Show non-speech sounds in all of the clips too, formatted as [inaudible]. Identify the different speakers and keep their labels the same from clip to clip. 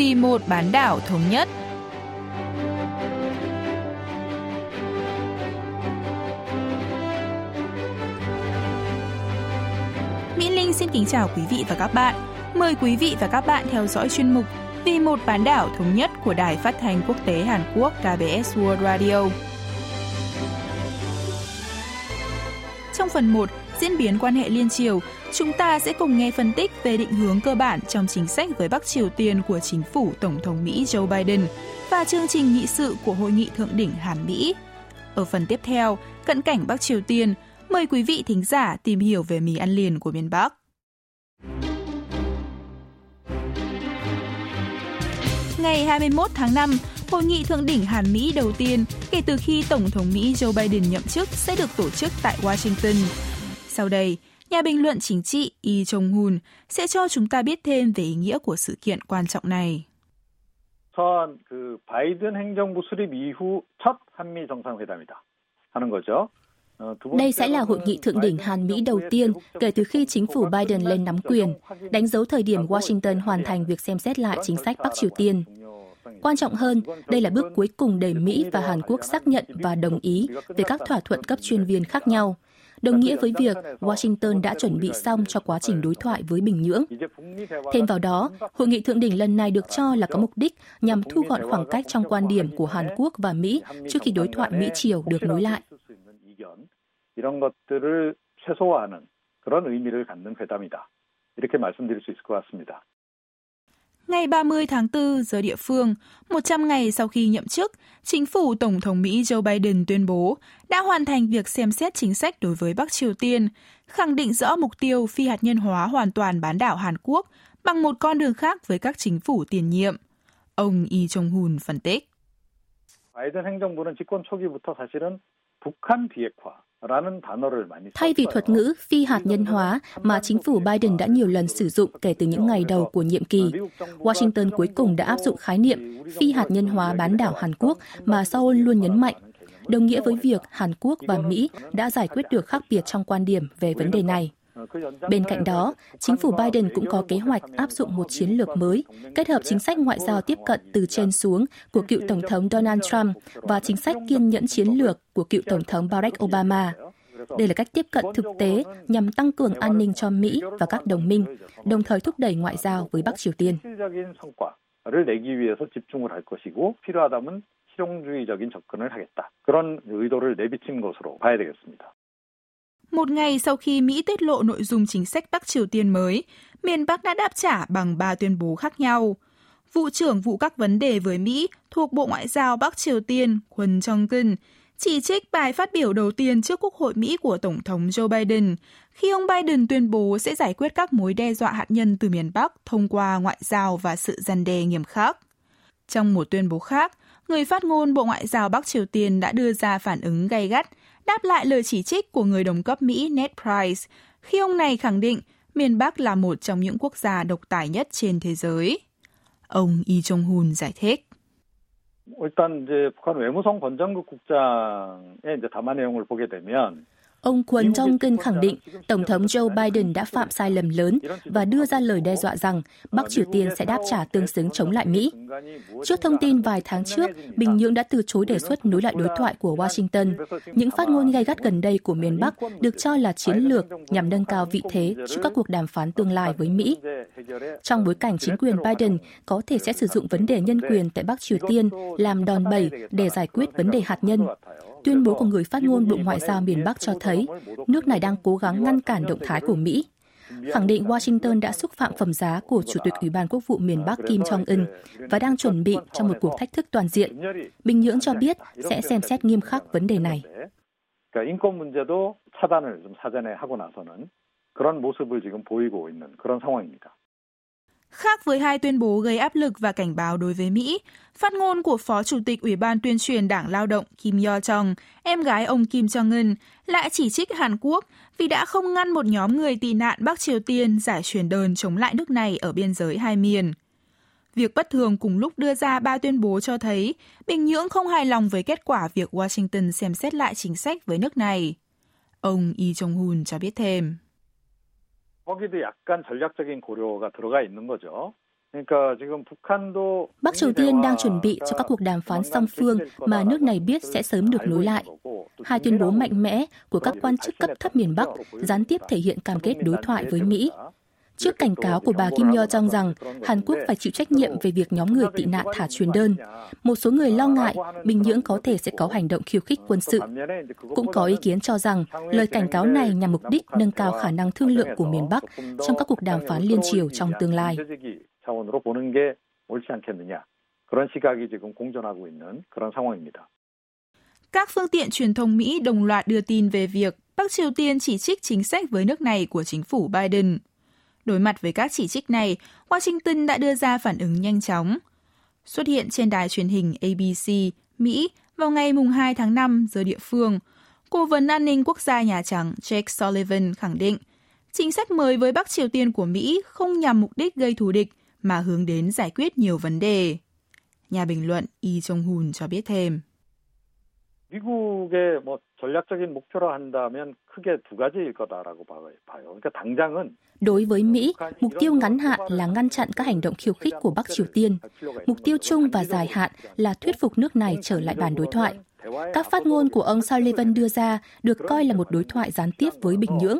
Speaker 1: vì một bán đảo thống nhất. Mỹ Linh xin kính chào quý vị và các bạn. Mời quý vị và các bạn theo dõi chuyên mục Vì một bán đảo thống nhất của Đài Phát thanh Quốc tế Hàn Quốc KBS World Radio. Trong phần 1, diễn biến quan hệ liên triều, chúng ta sẽ cùng nghe phân tích về định hướng cơ bản trong chính sách với Bắc Triều Tiên của chính phủ Tổng thống Mỹ Joe Biden và chương trình nghị sự của Hội nghị Thượng đỉnh Hàn Mỹ. Ở phần tiếp theo, cận cảnh Bắc Triều Tiên, mời quý vị thính giả tìm hiểu về mì ăn liền của miền Bắc. Ngày 21 tháng 5, Hội nghị thượng đỉnh Hàn Mỹ đầu tiên kể từ khi Tổng thống Mỹ Joe Biden nhậm chức sẽ được tổ chức tại Washington. Sau đây, nhà bình luận chính trị Lee Jong-hun sẽ cho chúng ta biết thêm về ý nghĩa của sự kiện quan trọng này.
Speaker 2: 우선 그 바이든 행정부 수립 이후 첫 한미 정상회담이다 하는 거죠.
Speaker 3: Đây sẽ là hội nghị thượng đỉnh Hàn Mỹ đầu tiên kể từ khi chính phủ Biden lên nắm quyền, đánh dấu thời điểm Washington hoàn thành việc xem xét lại chính sách Bắc Triều Tiên. Quan trọng hơn, đây là bước cuối cùng để Mỹ và Hàn Quốc xác nhận và đồng ý về các thỏa thuận cấp chuyên viên khác nhau, đồng nghĩa với việc Washington đã chuẩn bị xong cho quá trình đối thoại với Bình Nhưỡng. Thêm vào đó, hội nghị thượng đỉnh lần này được cho là có mục đích nhằm thu gọn khoảng cách trong quan điểm của Hàn Quốc và Mỹ trước khi đối thoại Mỹ-Triều được nối lại.
Speaker 2: 이런 것들을 최소화하는 그런 의미를 갖는 회담이다. 이렇게 말씀드릴 수 있을 것 같습니다.
Speaker 1: Ngày 30 tháng 4 giờ địa phương, 100 ngày sau khi nhậm chức, chính phủ Tổng thống Mỹ Joe Biden tuyên bố đã hoàn thành việc xem xét chính sách đối với Bắc Triều Tiên, khẳng định rõ mục tiêu phi hạt nhân hóa hoàn toàn bán đảo Hàn Quốc bằng một con đường khác với các chính phủ tiền nhiệm. Ông Lee Jong-hun phân tích.
Speaker 2: 바이든 행정부는 집권 초기부터 사실은 북한 비핵화
Speaker 3: Thay vì thuật ngữ phi hạt nhân hóa mà chính phủ Biden đã nhiều lần sử dụng kể từ những ngày đầu của nhiệm kỳ, Washington cuối cùng đã áp dụng khái niệm phi hạt nhân hóa bán đảo Hàn Quốc mà Seoul luôn nhấn mạnh, đồng nghĩa với việc Hàn Quốc và Mỹ đã giải quyết được khác biệt trong quan điểm về vấn đề này. Bên cạnh đó, chính phủ Biden cũng có kế hoạch áp dụng một chiến lược mới, kết hợp chính sách ngoại giao tiếp cận từ trên xuống của cựu Tổng thống Donald Trump và chính sách kiên nhẫn chiến lược của cựu Tổng thống Barack Obama. Đây là cách tiếp cận thực tế nhằm tăng cường an ninh cho Mỹ và các đồng minh, đồng thời thúc đẩy ngoại giao với Bắc Triều Tiên.
Speaker 2: 실용주의적인 접근을 하겠다. 그런 의도를 내비친 것으로 봐야 되겠습니다.
Speaker 1: Một ngày sau khi Mỹ tiết lộ nội dung chính sách Bắc Triều Tiên mới, miền Bắc đã đáp trả bằng ba tuyên bố khác nhau. Vụ trưởng vụ các vấn đề với Mỹ thuộc Bộ Ngoại giao Bắc Triều Tiên, Quân Jong-un, chỉ trích bài phát biểu đầu tiên trước Quốc hội Mỹ của Tổng thống Joe Biden khi ông Biden tuyên bố sẽ giải quyết các mối đe dọa hạt nhân từ miền Bắc thông qua ngoại giao và sự gian đe nghiêm khắc. Trong một tuyên bố khác, người phát ngôn Bộ Ngoại giao Bắc Triều Tiên đã đưa ra phản ứng gay gắt đáp lại lời chỉ trích của người đồng cấp Mỹ Ned Price khi ông này khẳng định miền Bắc là một trong những quốc gia độc tài nhất trên thế giới. Ông Lee Jong-hun giải thích.
Speaker 2: 일단 이제 북한 외무성 권장국 국장의 이제 담화 내용을 보게 되면
Speaker 3: Ông Kwon Jong-un khẳng định Tổng thống Joe Biden đã phạm sai lầm lớn và đưa ra lời đe dọa rằng Bắc Triều Tiên sẽ đáp trả tương xứng chống lại Mỹ. Trước thông tin vài tháng trước, Bình Nhưỡng đã từ chối đề xuất nối lại đối thoại của Washington. Những phát ngôn gay gắt gần đây của miền Bắc được cho là chiến lược nhằm nâng cao vị thế trước các cuộc đàm phán tương lai với Mỹ. Trong bối cảnh chính quyền Biden có thể sẽ sử dụng vấn đề nhân quyền tại Bắc Triều Tiên làm đòn bẩy để giải quyết vấn đề hạt nhân, Tuyên bố của người phát ngôn Bộ Ngoại giao miền Bắc cho thấy nước này đang cố gắng ngăn cản động thái của Mỹ. Khẳng định Washington đã xúc phạm phẩm giá của Chủ tịch Ủy ban Quốc vụ miền Bắc Kim Jong-un và đang chuẩn bị cho một cuộc thách thức toàn diện. Bình Nhưỡng cho biết sẽ xem xét nghiêm khắc vấn đề này.
Speaker 2: 인권 문제도 차단을 좀 사전에 하고 나서는 그런 모습을 지금 보이고 있는 그런 상황입니다.
Speaker 1: Khác với hai tuyên bố gây áp lực và cảnh báo đối với Mỹ, phát ngôn của Phó Chủ tịch Ủy ban tuyên truyền Đảng Lao động Kim Yo Jong, em gái ông Kim Jong Un, lại chỉ trích Hàn Quốc vì đã không ngăn một nhóm người tị nạn Bắc Triều Tiên giải truyền đơn chống lại nước này ở biên giới hai miền. Việc bất thường cùng lúc đưa ra ba tuyên bố cho thấy Bình Nhưỡng không hài lòng với kết quả việc Washington xem xét lại chính sách với nước này. Ông Lee Jong-hun cho biết thêm.
Speaker 2: 거기도 약간 전략적인 고려가 들어가 있는 거죠.
Speaker 3: Bắc Triều Tiên đang chuẩn bị cho các cuộc đàm phán song phương mà nước này biết sẽ sớm được nối lại. Hai tuyên bố mạnh mẽ của các quan chức cấp thấp miền Bắc gián tiếp thể hiện cam kết đối thoại với Mỹ. trước cảnh cáo của bà Kim Yo Jong rằng Hàn Quốc phải chịu trách nhiệm về việc nhóm người tị nạn thả truyền đơn. Một số người lo ngại Bình Nhưỡng có thể sẽ có hành động khiêu khích quân sự. Cũng có ý kiến cho rằng lời cảnh cáo này nhằm mục đích nâng cao khả năng thương lượng của miền Bắc trong các cuộc đàm phán liên triều trong tương lai.
Speaker 1: Các phương tiện truyền thông Mỹ đồng loạt đưa tin về việc Bắc Triều Tiên chỉ trích chính sách với nước này của chính phủ Biden. Đối mặt với các chỉ trích này, Washington đã đưa ra phản ứng nhanh chóng. Xuất hiện trên đài truyền hình ABC, Mỹ vào ngày 2 tháng 5 giờ địa phương, Cố vấn an ninh quốc gia Nhà Trắng Jake Sullivan khẳng định chính sách mới với Bắc Triều Tiên của Mỹ không nhằm mục đích gây thù địch mà hướng đến giải quyết nhiều vấn đề. Nhà bình luận Y Jong-hun cho biết thêm.
Speaker 2: 미국의 뭐 전략적인 목표로 한다면 크게 두 가지일 거다라고 봐요. 그러니까 당장은
Speaker 3: Đối với Mỹ, mục tiêu ngắn hạn là ngăn chặn các hành động khiêu khích của Bắc Triều Tiên. Mục tiêu chung và dài hạn là thuyết phục nước này trở lại bàn đối thoại. Các phát ngôn của ông Sullivan đưa ra được coi là một đối thoại gián tiếp với Bình Nhưỡng.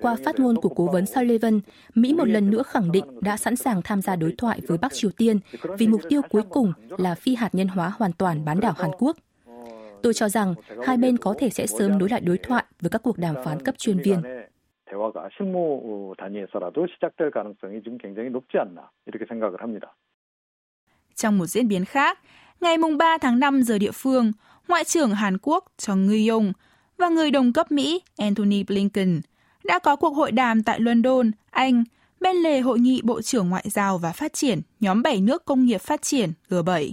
Speaker 3: Qua phát ngôn của cố vấn Sullivan, Mỹ một lần nữa khẳng định đã sẵn sàng tham gia đối thoại với Bắc Triều Tiên vì mục tiêu cuối cùng là phi hạt nhân hóa hoàn toàn bán đảo Hàn Quốc. Tôi cho rằng hai bên có thể sẽ sớm nối lại đối thoại với các cuộc đàm phán cấp chuyên viên. 대화가 실무 단위에서라도 시작될 가능성이 지금 굉장히 높지 않나 이렇게 생각을 합니다.
Speaker 1: Trong một diễn biến khác, ngày 3 tháng 5 giờ địa phương, Ngoại trưởng Hàn Quốc Chung Ngư-yong và người đồng cấp Mỹ Antony Blinken đã có cuộc hội đàm tại London, Anh, bên lề hội nghị Bộ trưởng Ngoại giao và Phát triển nhóm 7 nước công nghiệp phát triển G7.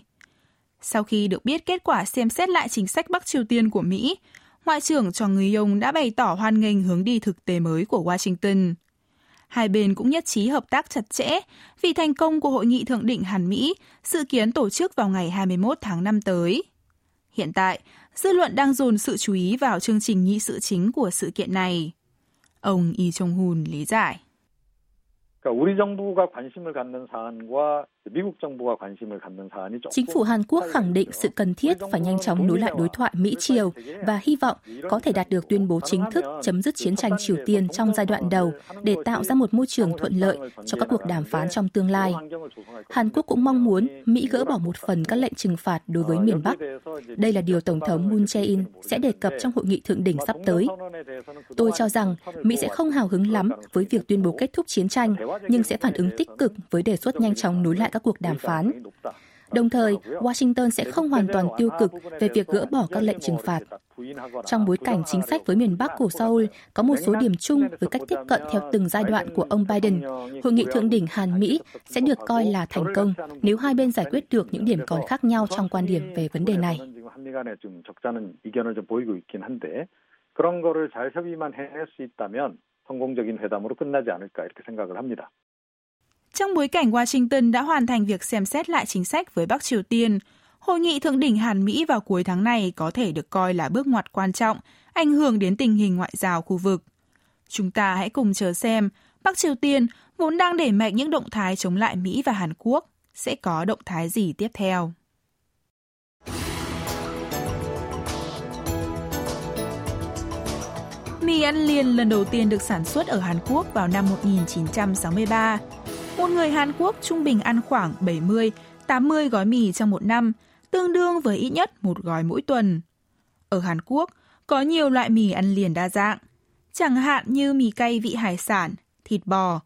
Speaker 1: Sau khi được biết kết quả xem xét lại chính sách Bắc Triều Tiên của Mỹ, Ngoại trưởng cho người Yong đã bày tỏ hoan nghênh hướng đi thực tế mới của Washington. Hai bên cũng nhất trí hợp tác chặt chẽ vì thành công của hội nghị thượng đỉnh Hàn Mỹ dự kiến tổ chức vào ngày 21 tháng 5 tới. Hiện tại, dư luận đang dồn sự chú ý vào chương trình nghị sự chính của sự kiện này. Ông Lee Jong-hun lý giải.
Speaker 2: 그러니까 우리 정부가 관심을 갖는 사안과
Speaker 3: Chính phủ Hàn Quốc khẳng định sự cần thiết phải nhanh chóng nối lại đối thoại Mỹ-Triều và hy vọng có thể đạt được tuyên bố chính thức chấm dứt chiến tranh Triều Tiên trong giai đoạn đầu để tạo ra một môi trường thuận lợi cho các cuộc đàm phán trong tương lai. Hàn Quốc cũng mong muốn Mỹ gỡ bỏ một phần các lệnh trừng phạt đối với miền Bắc. Đây là điều Tổng thống Moon Jae-in sẽ đề cập trong hội nghị thượng đỉnh sắp tới. Tôi cho rằng Mỹ sẽ không hào hứng lắm với việc tuyên bố kết thúc chiến tranh, nhưng sẽ phản ứng tích cực với đề xuất nhanh chóng nối lại các cuộc đàm phán. Đồng thời, Washington sẽ không hoàn toàn tiêu cực về việc gỡ bỏ các lệnh trừng phạt. Trong bối cảnh chính sách với miền Bắc của Seoul có một số điểm chung với cách tiếp cận theo từng giai đoạn của ông Biden, hội nghị thượng đỉnh Hàn-Mỹ sẽ được coi là thành công nếu hai bên giải quyết được những điểm còn khác nhau trong quan điểm về vấn đề này. 그런 거를 잘 협의만 해낼 수 있다면 성공적인 회담으로 끝나지 않을까 이렇게 생각을 합니다.
Speaker 1: Trong bối cảnh Washington đã hoàn thành việc xem xét lại chính sách với Bắc Triều Tiên, hội nghị thượng đỉnh Hàn Mỹ vào cuối tháng này có thể được coi là bước ngoặt quan trọng, ảnh hưởng đến tình hình ngoại giao khu vực. Chúng ta hãy cùng chờ xem Bắc Triều Tiên vốn đang đẩy mạnh những động thái chống lại Mỹ và Hàn Quốc sẽ có động thái gì tiếp theo. Mì ăn liền lần đầu tiên được sản xuất ở Hàn Quốc vào năm 1963. Một người Hàn Quốc trung bình ăn khoảng 70, 80 gói mì trong một năm, tương đương với ít nhất một gói mỗi tuần. Ở Hàn Quốc, có nhiều loại mì ăn liền đa dạng, chẳng hạn như mì cay vị hải sản, thịt bò.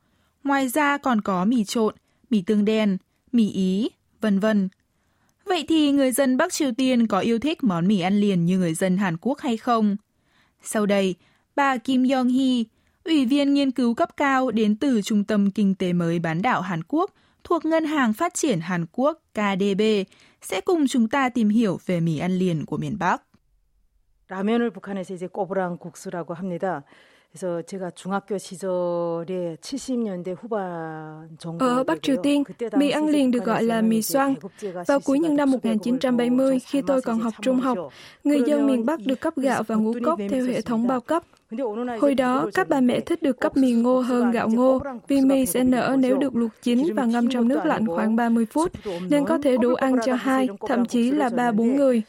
Speaker 1: Ngoài ra còn có mì trộn, mì tương đen, mì ý, vân vân. Vậy thì người dân Bắc Triều Tiên có yêu thích món mì ăn liền như người dân Hàn Quốc hay không? Sau đây, bà Kim Yong-hee, Ủy viên nghiên cứu cấp cao đến từ Trung tâm Kinh tế mới bán đảo Hàn Quốc thuộc Ngân hàng Phát triển Hàn Quốc KDB sẽ cùng chúng ta tìm hiểu về mì ăn liền của miền Bắc.
Speaker 4: 라면을 북한에서 이제 꼬부랑 국수라고 합니다.
Speaker 5: Ở Bắc Triều Tiên, mì ăn liền được gọi là mì xoăn. Vào cuối những năm 1970, khi tôi còn học trung học, người dân miền Bắc được cấp gạo và ngũ cốc theo hệ thống bao cấp. Hồi đó, các bà mẹ thích được cấp mì ngô hơn gạo ngô vì mì sẽ nở nếu được luộc chín và ngâm trong nước lạnh khoảng 30 phút, nên có thể đủ ăn cho hai, thậm chí là ba bốn người.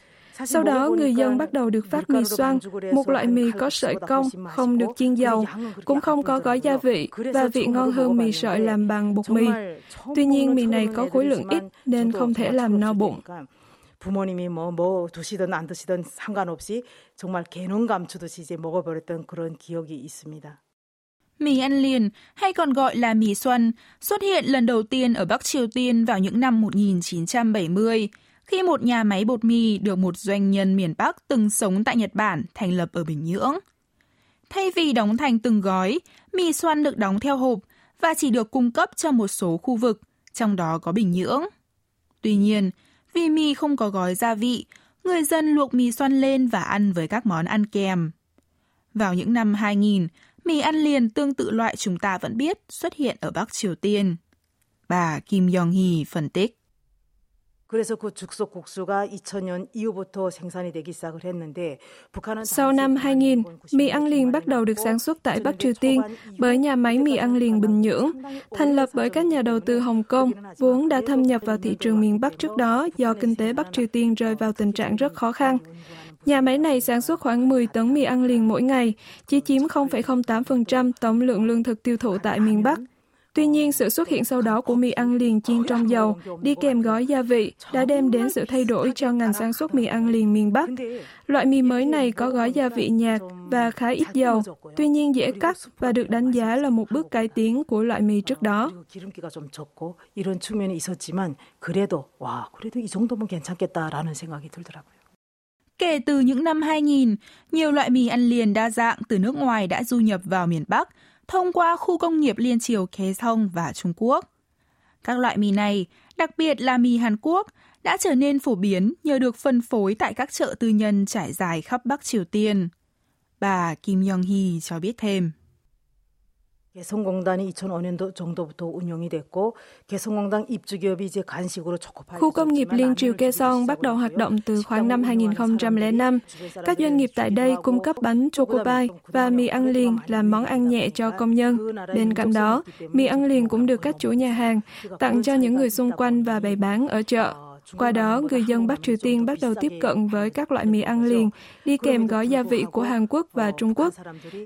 Speaker 5: Sau đó, người dân bắt đầu được phát mì xoăn, một loại mì có sợi cong, không được chiên dầu, cũng không có gói gia vị và vị ngon hơn mì sợi làm bằng bột mì. Tuy nhiên, mì này có khối lượng ít nên không thể làm no bụng.
Speaker 4: 부모님이 뭐, 뭐 드시든 안 드시든 상관없이 정말 개눈 감추듯이 이제 먹어버렸던 그런 기억이 있습니다.
Speaker 1: Mì ăn liền, hay còn gọi là mì xuân, xuất hiện lần đầu tiên ở Bắc Triều Tiên vào những năm 1970, khi một nhà máy bột mì được một doanh nhân miền Bắc từng sống tại Nhật Bản thành lập ở Bình Nhưỡng. Thay vì đóng thành từng gói, mì xoăn được đóng theo hộp và chỉ được cung cấp cho một số khu vực, trong đó có Bình Nhưỡng. Tuy nhiên, vì mì không có gói gia vị, người dân luộc mì xoăn lên và ăn với các món ăn kèm. Vào những năm 2000, mì ăn liền tương tự loại chúng ta vẫn biết xuất hiện ở Bắc Triều Tiên. Bà Kim Yong-hee phân tích.
Speaker 5: Sau năm 2000, mì ăn liền bắt đầu được sản xuất tại Bắc Triều Tiên bởi nhà máy mì ăn liền Bình Nhưỡng, thành lập bởi các nhà đầu tư Hồng Kông, vốn đã thâm nhập vào thị trường miền Bắc trước đó do kinh tế Bắc Triều Tiên rơi vào tình trạng rất khó khăn. Nhà máy này sản xuất khoảng 10 tấn mì ăn liền mỗi ngày, chỉ chiếm 0,08% tổng lượng lương thực tiêu thụ tại miền Bắc. Tuy nhiên, sự xuất hiện sau đó của mì ăn liền chiên trong dầu, đi kèm gói gia vị, đã đem đến sự thay đổi cho ngành sản xuất mì ăn liền miền Bắc. Loại mì mới này có gói gia vị nhạt và khá ít dầu, tuy nhiên dễ cắt và được đánh giá là một bước cải tiến của loại mì trước đó.
Speaker 1: Kể từ những năm 2000, nhiều loại mì ăn liền đa dạng từ nước ngoài đã du nhập vào miền Bắc – thông qua khu công nghiệp liên triều Khế Song và Trung Quốc. Các loại mì này, đặc biệt là mì Hàn Quốc, đã trở nên phổ biến nhờ được phân phối tại các chợ tư nhân trải dài khắp Bắc Triều Tiên. Bà Kim Yong-hee cho biết thêm.
Speaker 5: Khu công nghiệp Liên Triều Kaesong bắt đầu hoạt động từ khoảng năm 2005. Các doanh nghiệp tại đây cung cấp bánh choco pie và mì ăn liền làm món ăn nhẹ cho công nhân. Bên cạnh đó, mì ăn liền cũng được các chủ nhà hàng tặng cho những người xung quanh và bày bán ở chợ. Qua đó, người dân Bắc Triều Tiên bắt đầu tiếp cận với các loại mì ăn liền, đi kèm gói gia vị của Hàn Quốc và Trung Quốc.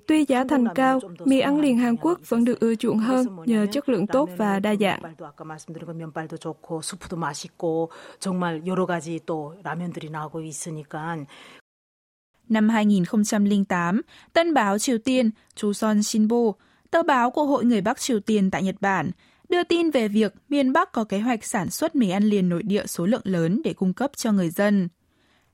Speaker 5: Tuy giá thành cao, mì ăn liền Hàn Quốc vẫn được ưa chuộng hơn nhờ chất lượng tốt và đa dạng.
Speaker 1: Năm 2008, Tân báo Triều Tiên, Chuseon Shinbo, tờ báo của Hội người Bắc Triều Tiên tại Nhật Bản, đưa tin về việc miền Bắc có kế hoạch sản xuất mì ăn liền nội địa số lượng lớn để cung cấp cho người dân.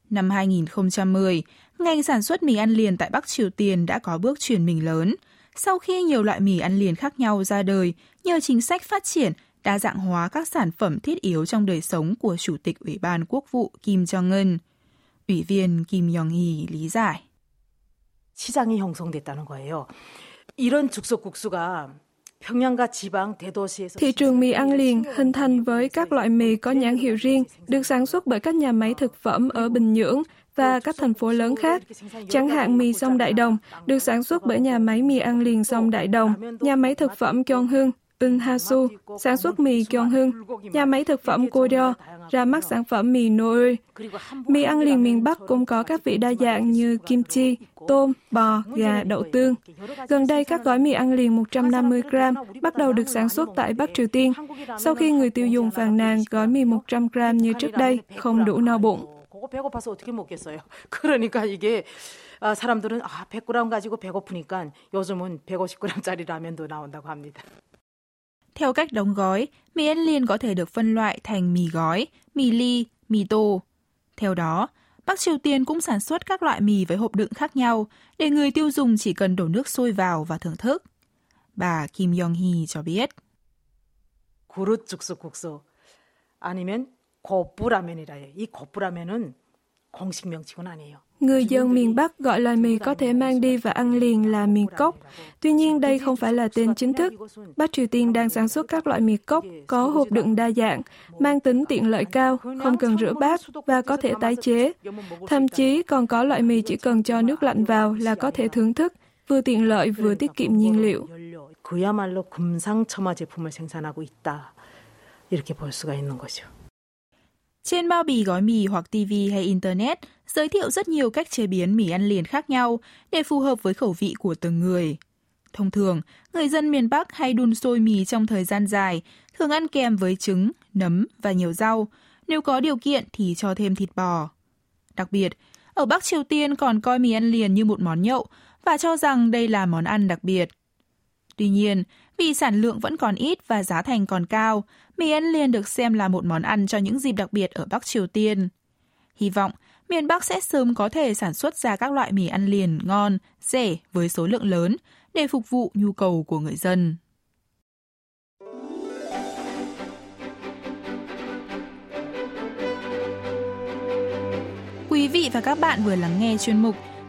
Speaker 1: Năm 2010, ngành sản xuất mì ăn liền tại Bắc Triều Tiên đã có bước chuyển mình lớn, sau khi nhiều loại mì ăn liền khác nhau ra đời nhờ chính sách phát triển đa dạng hóa các sản phẩm thiết yếu trong đời sống của Chủ tịch Ủy ban Quốc vụ Kim Jong-un. Ủy viên Kim Yong-hee lý giải.
Speaker 4: 시장이 형성됐다는 거예요. 이런 죽속 국수가
Speaker 5: Thị trường mì ăn liền hình thành với các loại mì có nhãn hiệu riêng, được sản xuất bởi các nhà máy thực phẩm ở Bình Nhưỡng và các thành phố lớn khác. Chẳng hạn mì sông Đại Đồng được sản xuất bởi nhà máy mì ăn liền sông Đại Đồng, nhà máy thực phẩm Kyong Hưng Kyonghung, Unhasu sản xuất mì Kyonghung, nhà máy thực phẩm Kodeo ra mắt sản phẩm mì Noe. Mì ăn liền miền Bắc cũng có các vị đa dạng như kim chi, tôm, bò, gà, đậu tương. Gần đây, các gói mì ăn liền 150 gram bắt đầu được sản xuất tại Bắc Triều Tiên, sau khi người tiêu dùng phàn nàn gói mì 100 gram như trước đây không đủ no bụng.
Speaker 4: 그거 배고파서 어떻게 먹겠어요. [laughs] 그러니까 이게 아, 사람들은 아, 100g 가지고 배고프니까 요즘은 150g짜리 라면도 나온다고 합니다.
Speaker 1: Theo cách đóng gói, mì ăn liền có thể được phân loại thành mì gói, mì ly, mì tô. Theo đó, Bắc Triều Tiên cũng sản xuất các loại mì với hộp đựng khác nhau để người tiêu dùng chỉ cần đổ nước sôi vào và thưởng thức. Bà Kim Yong-hee cho biết.
Speaker 4: 그릇 죽수 국수 아니면 겉부라면이라 해요. 이 겉부라면은
Speaker 5: Người dân miền Bắc gọi loại mì có thể mang đi và ăn liền là mì cốc. Tuy nhiên đây không phải là tên chính thức. Bắc Triều Tiên đang sản xuất các loại mì cốc có hộp đựng đa dạng, mang tính tiện lợi cao, không cần rửa bát và có thể tái chế. Thậm chí còn có loại mì chỉ cần cho nước lạnh vào là có thể thưởng thức, vừa tiện lợi vừa tiết kiệm nhiên liệu.
Speaker 4: 그야말로 금상첨화 제품을 생산하고 있다. 이렇게 볼 수가 있는 거죠.
Speaker 1: Trên bao bì gói mì hoặc TV hay Internet giới thiệu rất nhiều cách chế biến mì ăn liền khác nhau để phù hợp với khẩu vị của từng người. Thông thường, người dân miền Bắc hay đun sôi mì trong thời gian dài, thường ăn kèm với trứng, nấm và nhiều rau. Nếu có điều kiện thì cho thêm thịt bò. Đặc biệt, ở Bắc Triều Tiên còn coi mì ăn liền như một món nhậu và cho rằng đây là món ăn đặc biệt. Tuy nhiên, vì sản lượng vẫn còn ít và giá thành còn cao, mì ăn liền được xem là một món ăn cho những dịp đặc biệt ở Bắc Triều Tiên. Hy vọng miền Bắc sẽ sớm có thể sản xuất ra các loại mì ăn liền ngon, rẻ với số lượng lớn để phục vụ nhu cầu của người dân. Quý vị và các bạn vừa lắng nghe chuyên mục